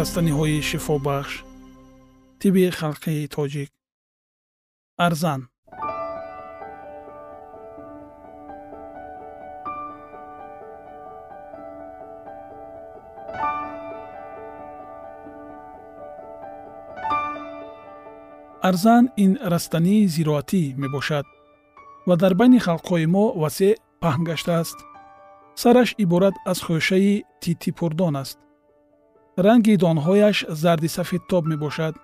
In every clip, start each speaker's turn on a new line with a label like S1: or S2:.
S1: растаниҳои шифобахш тиби халқии тоҷик. Арзан. Арзан ин растании зироатӣ мебошад ва дар байни халқҳои мо васеъ паҳн гаштааст сараш иборат аз хӯшаи титипурдон аст ранги донҳояш зарди сафедтоб мебошад.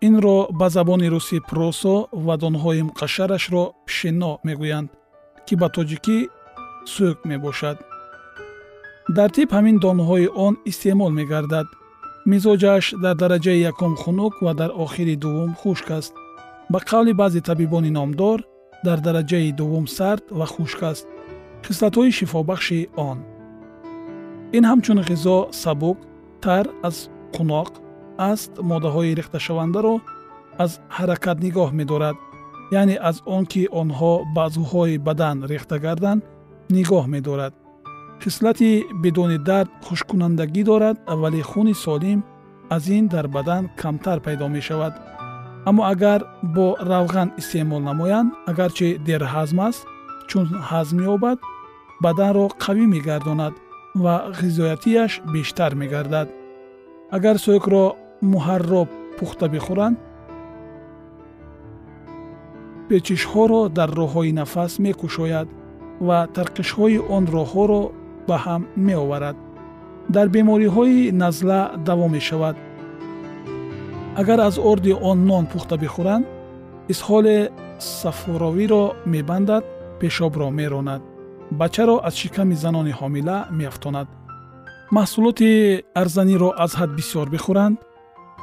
S1: Инро ба забони русӣ просо ва донҳои муқашшарашро пишено мегӯянд ки ба тоҷикӣ сӯк мебошад. Дар тиб ҳамин донҳои он истеъмол мегардад. Мизоҷаш дар дараҷаи якум хунук ва дар охири дуввум хушк аст. Ба қавли баъзе табибони номдор дар дараҷаи дуввум сард ва хушк аст. Хислатҳои шифобахши он. Ин ҳамчун ғизо сабук тар аз қуноқ аст моддаҳои рехташавандаро аз ҳаракат нигоҳ медорад. Яъне аз он ки онҳо ба азвҳои бадан рехта гарданд нигоҳ медорад. Хислати бидуни дард хушккунандагӣ дорад вале хуни солим аз ин дар бадан камтар пайдо мешавад. Аммо агар бо равған истеъмол намоянд агарчи дерҳазм аст чун ҳазм ёбад баданро қавӣ мегардонад ва ғизоятияш бештар мегардад. Агар сӯкро муҳарроб пухта бихӯранд печишҳоро дар роҳҳои нафас мекушояд ва тарқишҳои он роҳҳоро ба ҳам меоварад. Дар бемориҳои назла даво мешавад. Агар аз орди он нон пухта бихӯранд исҳоли сафуровиро мебандад пешобро меронад бачаро аз шиками занони ҳомила меафтонад. маҳсулоти арзаниро аз ҳад бисёр бихӯранд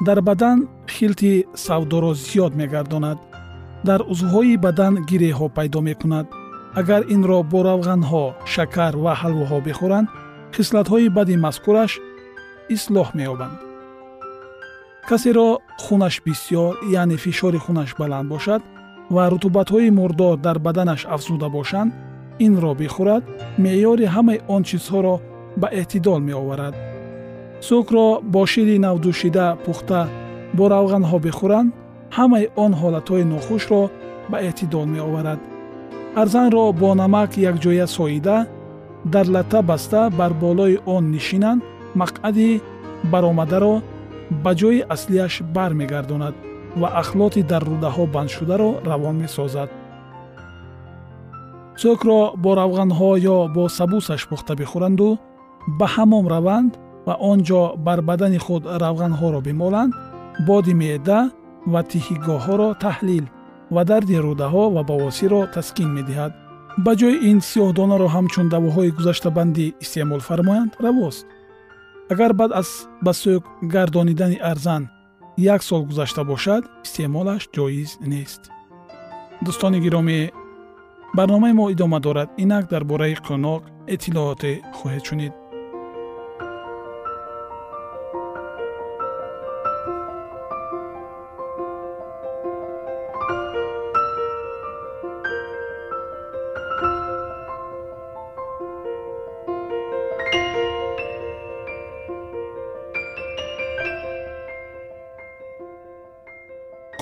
S1: дар бадан хилти савдоро зиёд мегардонад дар узвҳои бадан гиреҳҳо пайдо мекунад. агар инро бо равғанҳо шакар ва ҳалвоҳо бихӯранд хислатҳои бади мазкураш ислоҳ меёбанд. касеро хунаш бисёр яъне фишори хунаш баланд бошад ва рутубатҳои мурдор дар баданаш афзуда бошанд инро бихӯрад меъёри ҳамаи он чизҳоро ба эътидол меоварад. Сӯкро бо шири навдӯшида пухта бо равғанҳо бихӯранд ҳамаи он ҳолатҳои нохушро ба эътидол меоварад. Арзанро бо намак якҷоя соида дар латта баста бар болои он нишинанд мақъади баромадаро ба ҷои аслиаш бармегардонад ва ахлоти дар рудаҳо бандшударо равон месозад сӯкро бо равғанҳо ё бо сабусаш пухта бихӯранду ба ҳамом раванд ва он ҷо бар бадани худ равғанҳоро бимоланд боди меъда ва тиҳигоҳҳоро таҳлил ва дарди рудаҳо ва бавосиро таскин медиҳад. Ба ҷои ин сиёҳдонаро ҳамчун давоҳои гузаштабандӣ истеъмол фармоянд равост. Агар баъд аз ба сӯк гардонидани арзан як сол гузашта бошад истеъмолаш ҷоиз нест. Дӯстони гиромӣ барномаи мо идома дорад. Инак дар бораи қӯноқ иттилооте хоҳед шунид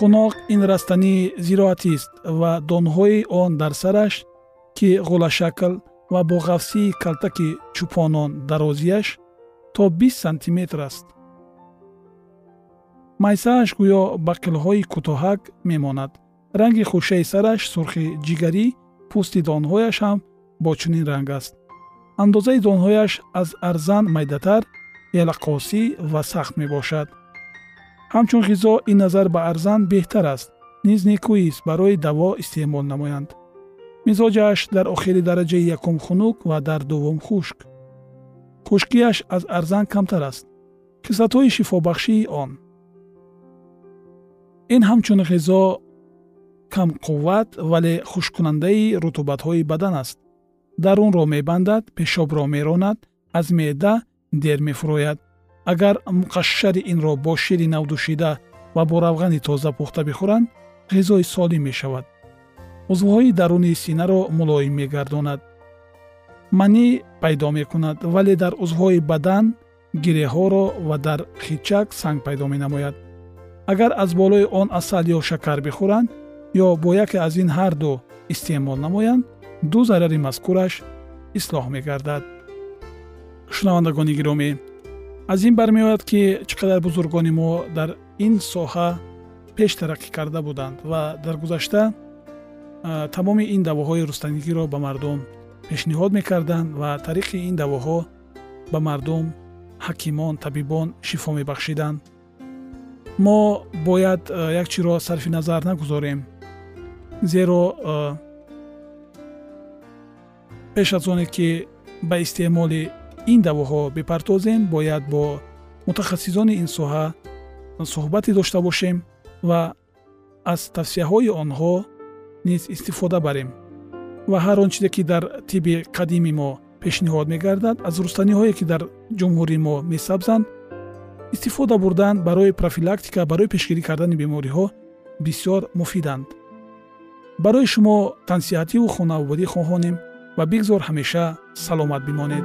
S1: қуноқ ин растании зироатист ва донҳои он дар сараш ки ғулашакл ва бо ғафсии калтаки чӯпонон дарозияш то бист сантиметр аст. Майсааш гӯё ба қилҳои кӯтоҳак мемонад. Ранги хушаи сараш сурхи ҷигарӣ пӯсти донҳояш ҳам бо чунин ранг аст. Андозаи донҳояш аз арзан майдатар ялақосӣ ва сахт мебошад ҳамчун ғизо ин назар ба арзан беҳтар аст. Низ некӯист барои даво истеъмол намоянд. Мизоҷаш дар охири дараҷаи якум хунук ва дар дуввум хушк. Хушкиаш аз арзан камтар аст. Хислатҳои шифобахшии он. Ин ҳамчун ғизо камқувват вале хушккунандаи рутубатҳои бадан аст. Дарунро мебандад пешобро меронад аз меъда дер мефурояд агар муқашшари инро бо шири навдӯшида ва бо равғани тоза пухта бихӯранд ғизои солим мешавад. Узвҳои дарунии синаро мулоим мегардонад. Манӣ пайдо мекунад вале дар узвҳои бадан гиреҳҳоро ва дар хичак санг пайдо менамояд. Агар аз болои он асал ё шакар бихӯранд ё бо яке аз ин ҳарду истеъмол намоянд ду зарари мазкураш ислоҳ мегардад. Шунавандагони гиромӣ аз ин бармеояд ки чӣ қадар бузургони мо дар ин соҳа пеш тараққӣ карда буданд ва дар гузашта тамоми ин давоҳои рустанигиро ба мардум пешниҳод мекарданд ва тариқи ин давоҳо ба мардум ҳакимон табибон шифо мебахшиданд. Мо бояд як чиро сарфи назар нагузорем зеро пеш аз оне ки ба истеъмоли ин давоҳо бипардозем бояд бо мутахассисони ин соҳа суҳбате дошта бошем ва аз тавсияҳои онҳо низ истифода барем. Ва ҳар он чизе ки дар тибби қадими мо пешниҳод мегардад аз рустаниҳое ки дар ҷумҳури мо месабзанд истифода бурдан барои профилактика барои пешгирӣ кардани бемориҳо бисёр муфиданд. Барои шумо тансиҳативу хонавобадӣ хоҳонем ва бигзор ҳамеша саломат бимонед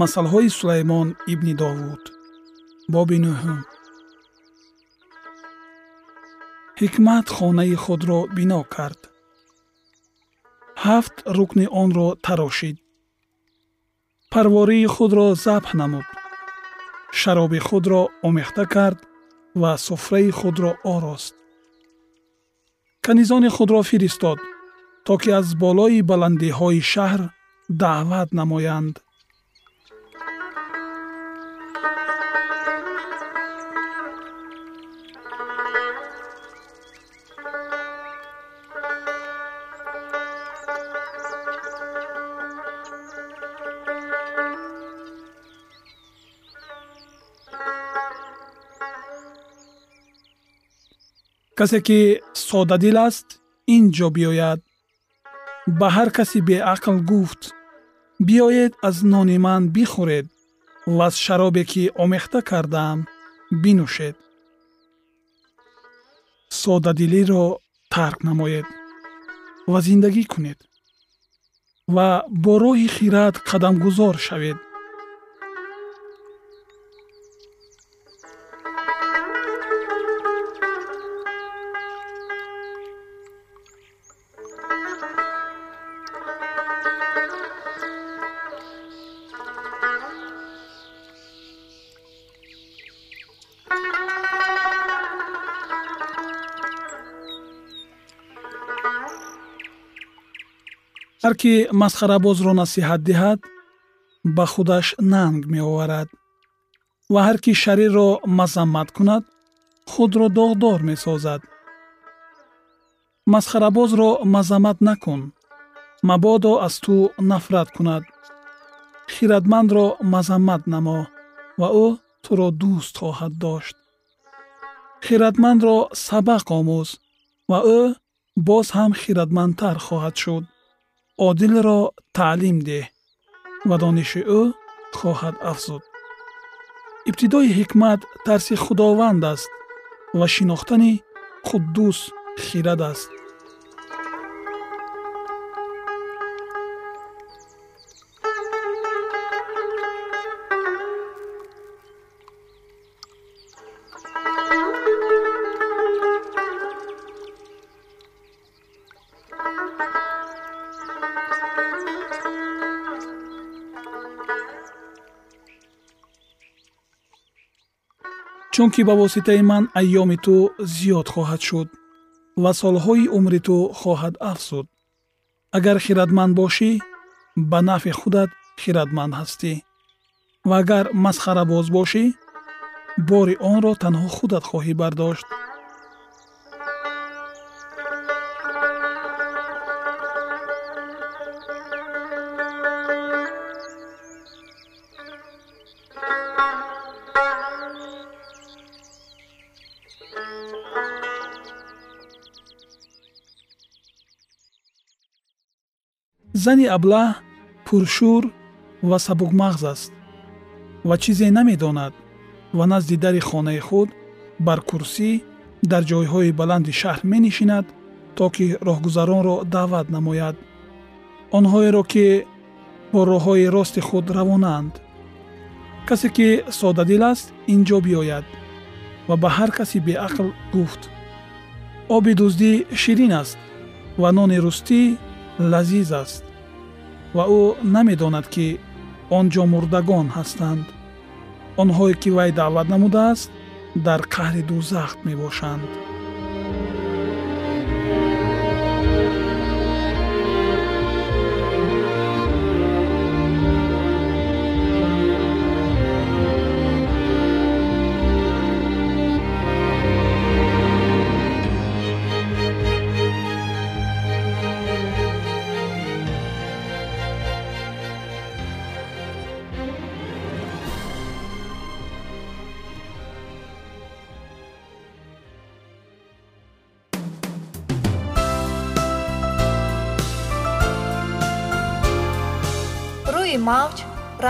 S1: масъалҳои сулаймон ибни довуд боби нӯҳум ҳикмат хонаи худро бино кард. Ҳафт рукни онро тарошид. Парвории худро забҳ намуд. Шароби худро омехта кард ва суфраи худро орост. Канизони худро фиристод то ки аз болои баландиҳои шаҳр даъват намоянд касе ки содадил аст ин ҷо биёяд. Ба ҳар каси беақл гуфт биёед аз нони ман бихӯред ва аз шаробе ки омехта кардаам бинӯшед содадилиро тарк намоед ва зиндагӣ кунед ва бо роҳи хират қадамгузор шавед ҳар кӣ масхарабозро насиҳат диҳад ба худаш нанг меоварад ва ҳар кӣ шарирро мазаммат кунад худро доғдор месозад. Масхарабозро мазаммат накун мабодо аз ту нафрат кунад. Хиратмандро мазаммат намо ва ӯ туро дӯст хоҳад дошт. Хиратмандро сабақ омӯз ва ӯ боз ҳам хиратмандтар хоҳад шуд одилро таълим деҳ ва дониши ӯ хоҳад афзуд. Ибтидои ҳикмат тарси худованд аст ва шинохтани қуддус хирад аст чунки ба воситаи ман айёми ту зиёд хоҳад шуд ва солҳои умри ту хоҳад афзуд. Агар хиратманд бошӣ ба нафъи худат хиратманд ҳастӣ. Ва агар масхарабоз бошӣ бори онро танҳо худат хоҳӣ бардошт зани аблаҳ пуршӯр ва сабукмағз аст ва чизе намедонад ва назди дари хонаи худ бар курсӣ дар ҷойҳои баланди шаҳр менишинад то ки роҳгузаронро даъват намояд. Онҳоеро ки бо роҳҳои рости худ равонаанд. Касе ки содадил аст ин ҷо биёяд ва ба ҳар каси беақл гуфт. Оби дуздӣ ширин аст ва нони рустӣ лазиз аст ва ӯ намедонад ки он ҷо мурдагон ҳастанд. Онҳое ки вай даъват намудааст дар қаҳри дузах мебошанд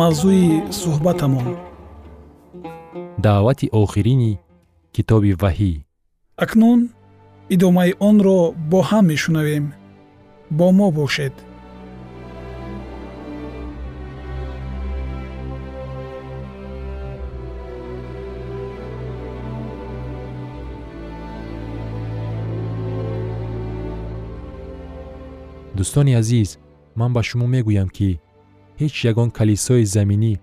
S1: Мавзӯи суҳбатамон.
S2: Даъвати охирини китоби ваҳӣ.
S1: Акнун идомаи онро бо ҳам мешунавем. Бо мо бошед.
S2: Дӯстони азиз ман ба шумо мегӯям ки ҳеҷ ягон калисои заминӣ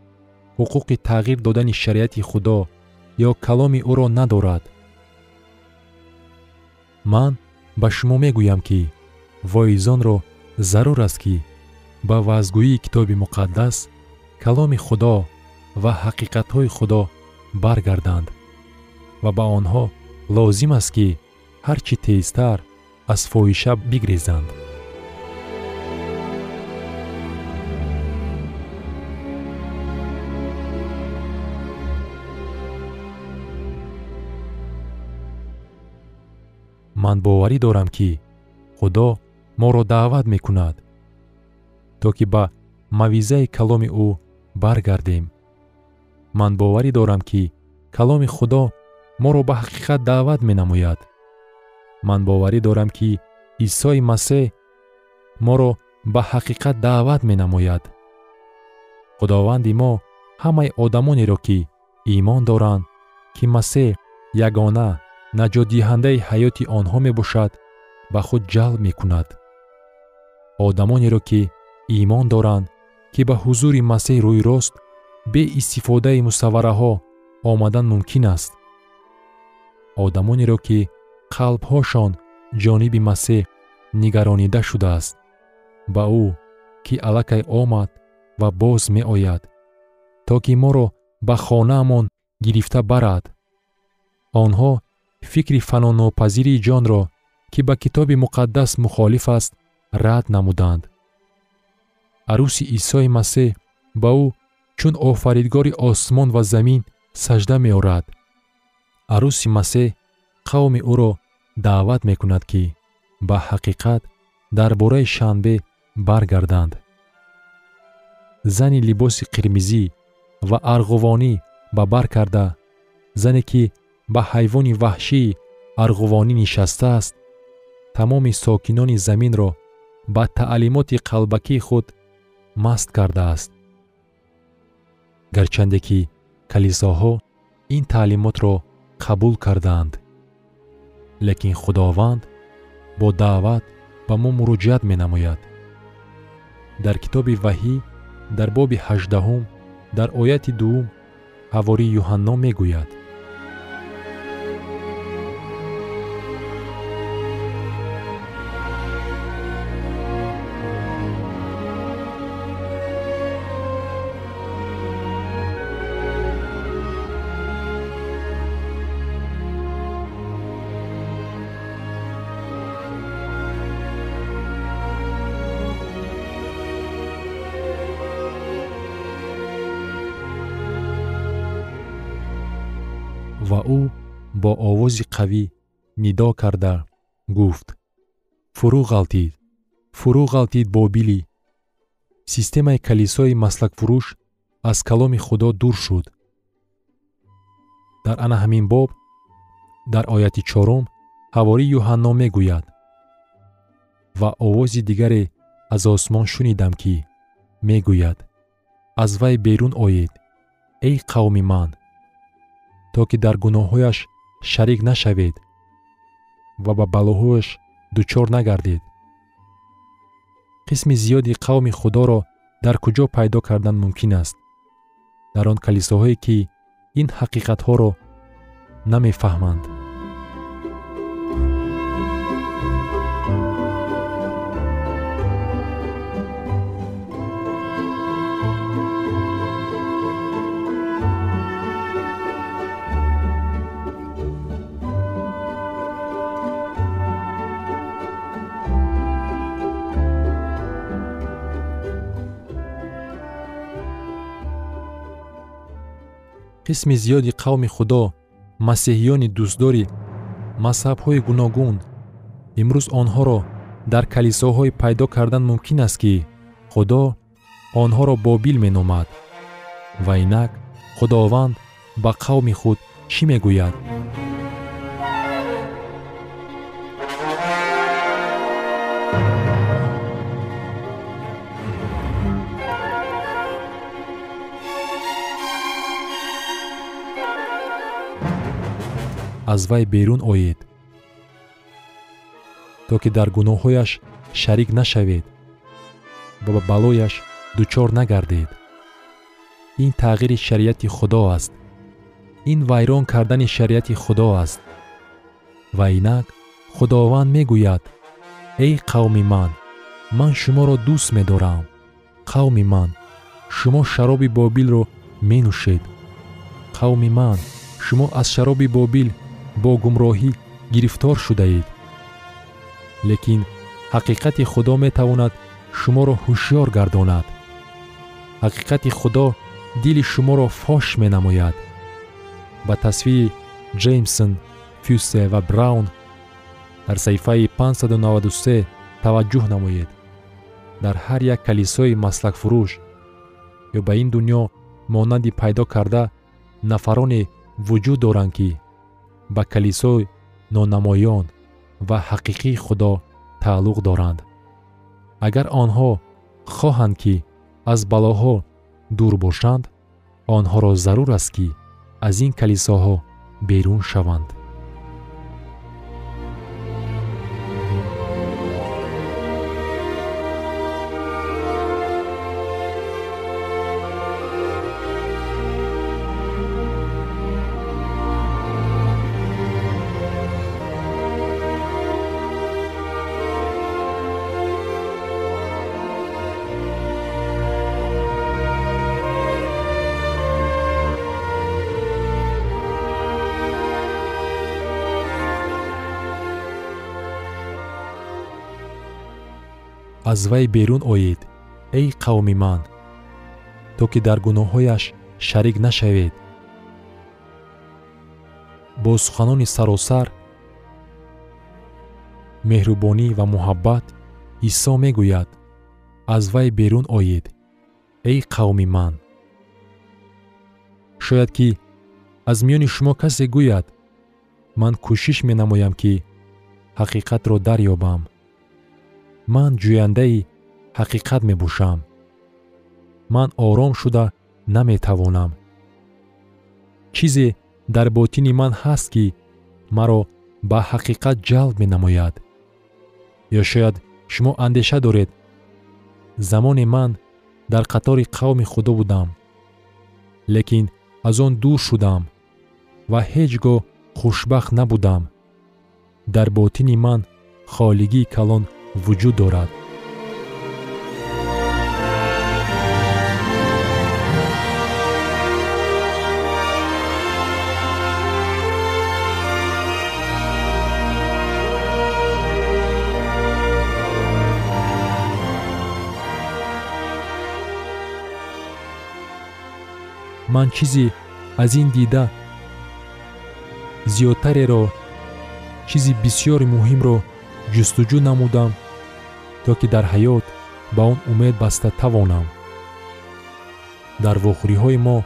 S2: ҳуқуқи тағйир додани шариати худо ё каломи ӯро надорад. Ман ба шумо мегӯям ки воизонро зарур аст ки ба ваъзгӯии китоби муқаддас каломи худо ва ҳақиқатҳои худо баргарданд ва ба онҳо лозим аст ки ҳар чӣ тезтар аз фоҳиша бигрезанд ман боварӣ дорам ки худо моро даъват мекунад то ки ба мавъизаи каломи ӯ баргардем. Ман боварӣ дорам ки каломи худо моро ба ҳақиқат даъват менамояд. Ман боварӣ дорам ки исои масеҳ моро ба ҳақиқат даъват менамояд. Худованди мо ҳамаи одамонеро ки имон доранд ки масеҳ ягона наҷотдиҳандаи ҳаёти онҳо мебошад ба худ ҷалб мекунад. Одамонеро ки имон доранд ки ба ҳузури масеҳ рӯйрост бе истифодаи мусаввараҳо омадан мумкин аст. Одамонеро ки қалбҳошон ҷониби масеҳ нигаронида шудааст ба ӯ ки аллакай омад ва боз меояд то ки моро ба хонаамон гирифта барад онҳо фикри фанонопазирии ҷонро ки ба китоби муқаддас мухолиф аст рад намуданд. Арӯси исои масеҳ ба ӯ чун офаридгори осмон ва замин сажда меорад. Арӯси масеҳ қавми ӯро даъват мекунад ки ба ҳақиқат дар бораи шанбе баргарданд. Зани либоси қирмизӣ ва арғувонӣ ба бар карда зане ки ба ҳайвони ваҳшии арғувонӣ нишастааст. Тамоми сокинони заминро ба таълимоти қалбакии худ маст кардааст. Гарчанде ки калисоҳо ин таълимотро қабул кардаанд лекин худованд бо даъват ба мо муроҷиат менамояд. Дар китоби ваҳӣ дар боби ҳаждаҳум дар ояти дуввум ҳавории юҳанно мегӯяд ва ӯ бо овози қавӣ нидо карда гуфт. Фурӯ ғалтид фурӯ ғалтид бобилӣ системаи калисои маслакфурӯш аз каломи худо дур шуд. Дар ана ҳамин боб дар ояти чорум ҳавори юҳанно мегӯяд ва овози дигаре аз осмон шунидам ки мегӯяд. Аз вай берун оед эй қавми ман то ки дар гуноҳҳояш шарик нашавед ва ба балоҳояш дучор нагардед. Қисми зиёди қавми худоро дар куҷо пайдо кардан мумкин аст. Дар он калисоҳое ки ин ҳақиқатҳоро намефаҳманд қисми зиёди қавми худо масеҳиёни дӯстдори мазҳабҳои гуногун. Имрӯз онҳоро дар калисоҳое пайдо кардан мумкин аст ки худо онҳоро бобил меномад. Ва инак худованд ба қавми худ чӣ мегӯяд аз вай берун оед. То ки дар гуноҳҳояш шарик нашавед ва ба балояш дучор нагардед. Ин тағйири шариати худо аст. Ин вайрон кардани шариати худо аст. Ва инак худованд мегӯяд эй қавми ман ман шуморо дӯст медорам. Қавми ман шумо шароби бобилро менӯшед. Қавми ман шумо аз шароби бобил бо гумроҳӣ гирифтор шудаед. Лекин ҳақиқати худо метавонад шуморо ҳушьёр гардонад. Ҳақиқати худо дили шуморо фош менамояд. Ба тасвири ҷеймсон фюсе ва браун дар саҳифаи 593 таваҷҷӯҳ намоед. Дар ҳар як калисои маслакфурӯш ё ба ин дуньё монанди пайдо карда нафароне вуҷуд доранд ки ба калисои нонамоён ва ҳақиқии худо тааллуқ доранд. Агар онҳо хоҳанд ки аз балоҳо дур бошанд онҳоро зарур аст ки аз ин калисоҳо берун шаванд аз вай берун оед эй қавми ман то ки дар гуноҳҳояш шарик нашавед. Бо суханони саросар меҳрубонӣ ва муҳаббат исо мегӯяд аз вай берун оед эй қавми ман. Шояд ки аз миёни шумо касе гӯяд ман кӯшиш менамоям ки ҳақиқатро дарёбам ман ҷӯяндаи ҳақиқат мебошам. Ман ором шуда наметавонам. Чизе дар ботини ман ҳаст ки маро ба ҳақиқат ҷалб менамояд. Ё шояд шумо андеша доред. Замоне ман дар қатори қавми худо будам лекин аз он дур шудам ва ҳеҷ гоҳ хушбахт набудам. Дар ботини ман холигии калон вуҷуд дорад. Ман чизе аз ин дида зиёдтареро чизи бисьёри муҳимро ҷустуҷӯ намудам то ки дар ҳаёт ба он умед баста тавонам. Дар вохӯриҳои мо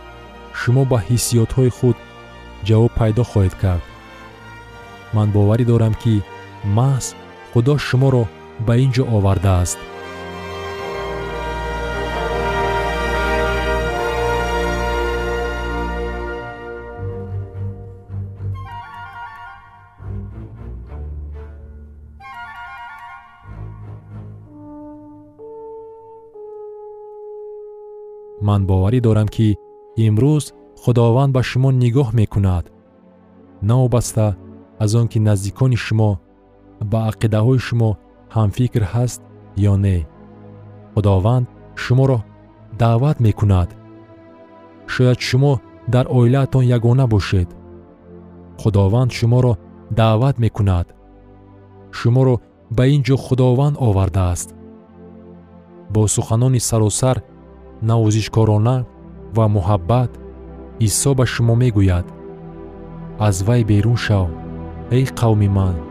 S2: шумо ба ҳиссиётҳои худ ҷавоб пайдо хоҳед кард. Ман боварӣ дорам ки маҳз худо шуморо ба ин ҷо овардааст ман боварӣ дорам ки имрӯз худованд ба шумо нигоҳ мекунад. Навобаста аз он ки наздикони шумо ба ақидаҳои шумо ҳамфикр ҳаст ё не. Худованд шуморо даъват мекунад. Шояд шумо дар оилаатон ягона бошед. Худованд шуморо даъват мекунад. Шуморо ба ин ҷо худованд овардааст. Бо суханони саросар навозишкорона ва муҳаббат исо ба шумо мегӯяд. Аз вай берун шав эй қавми ман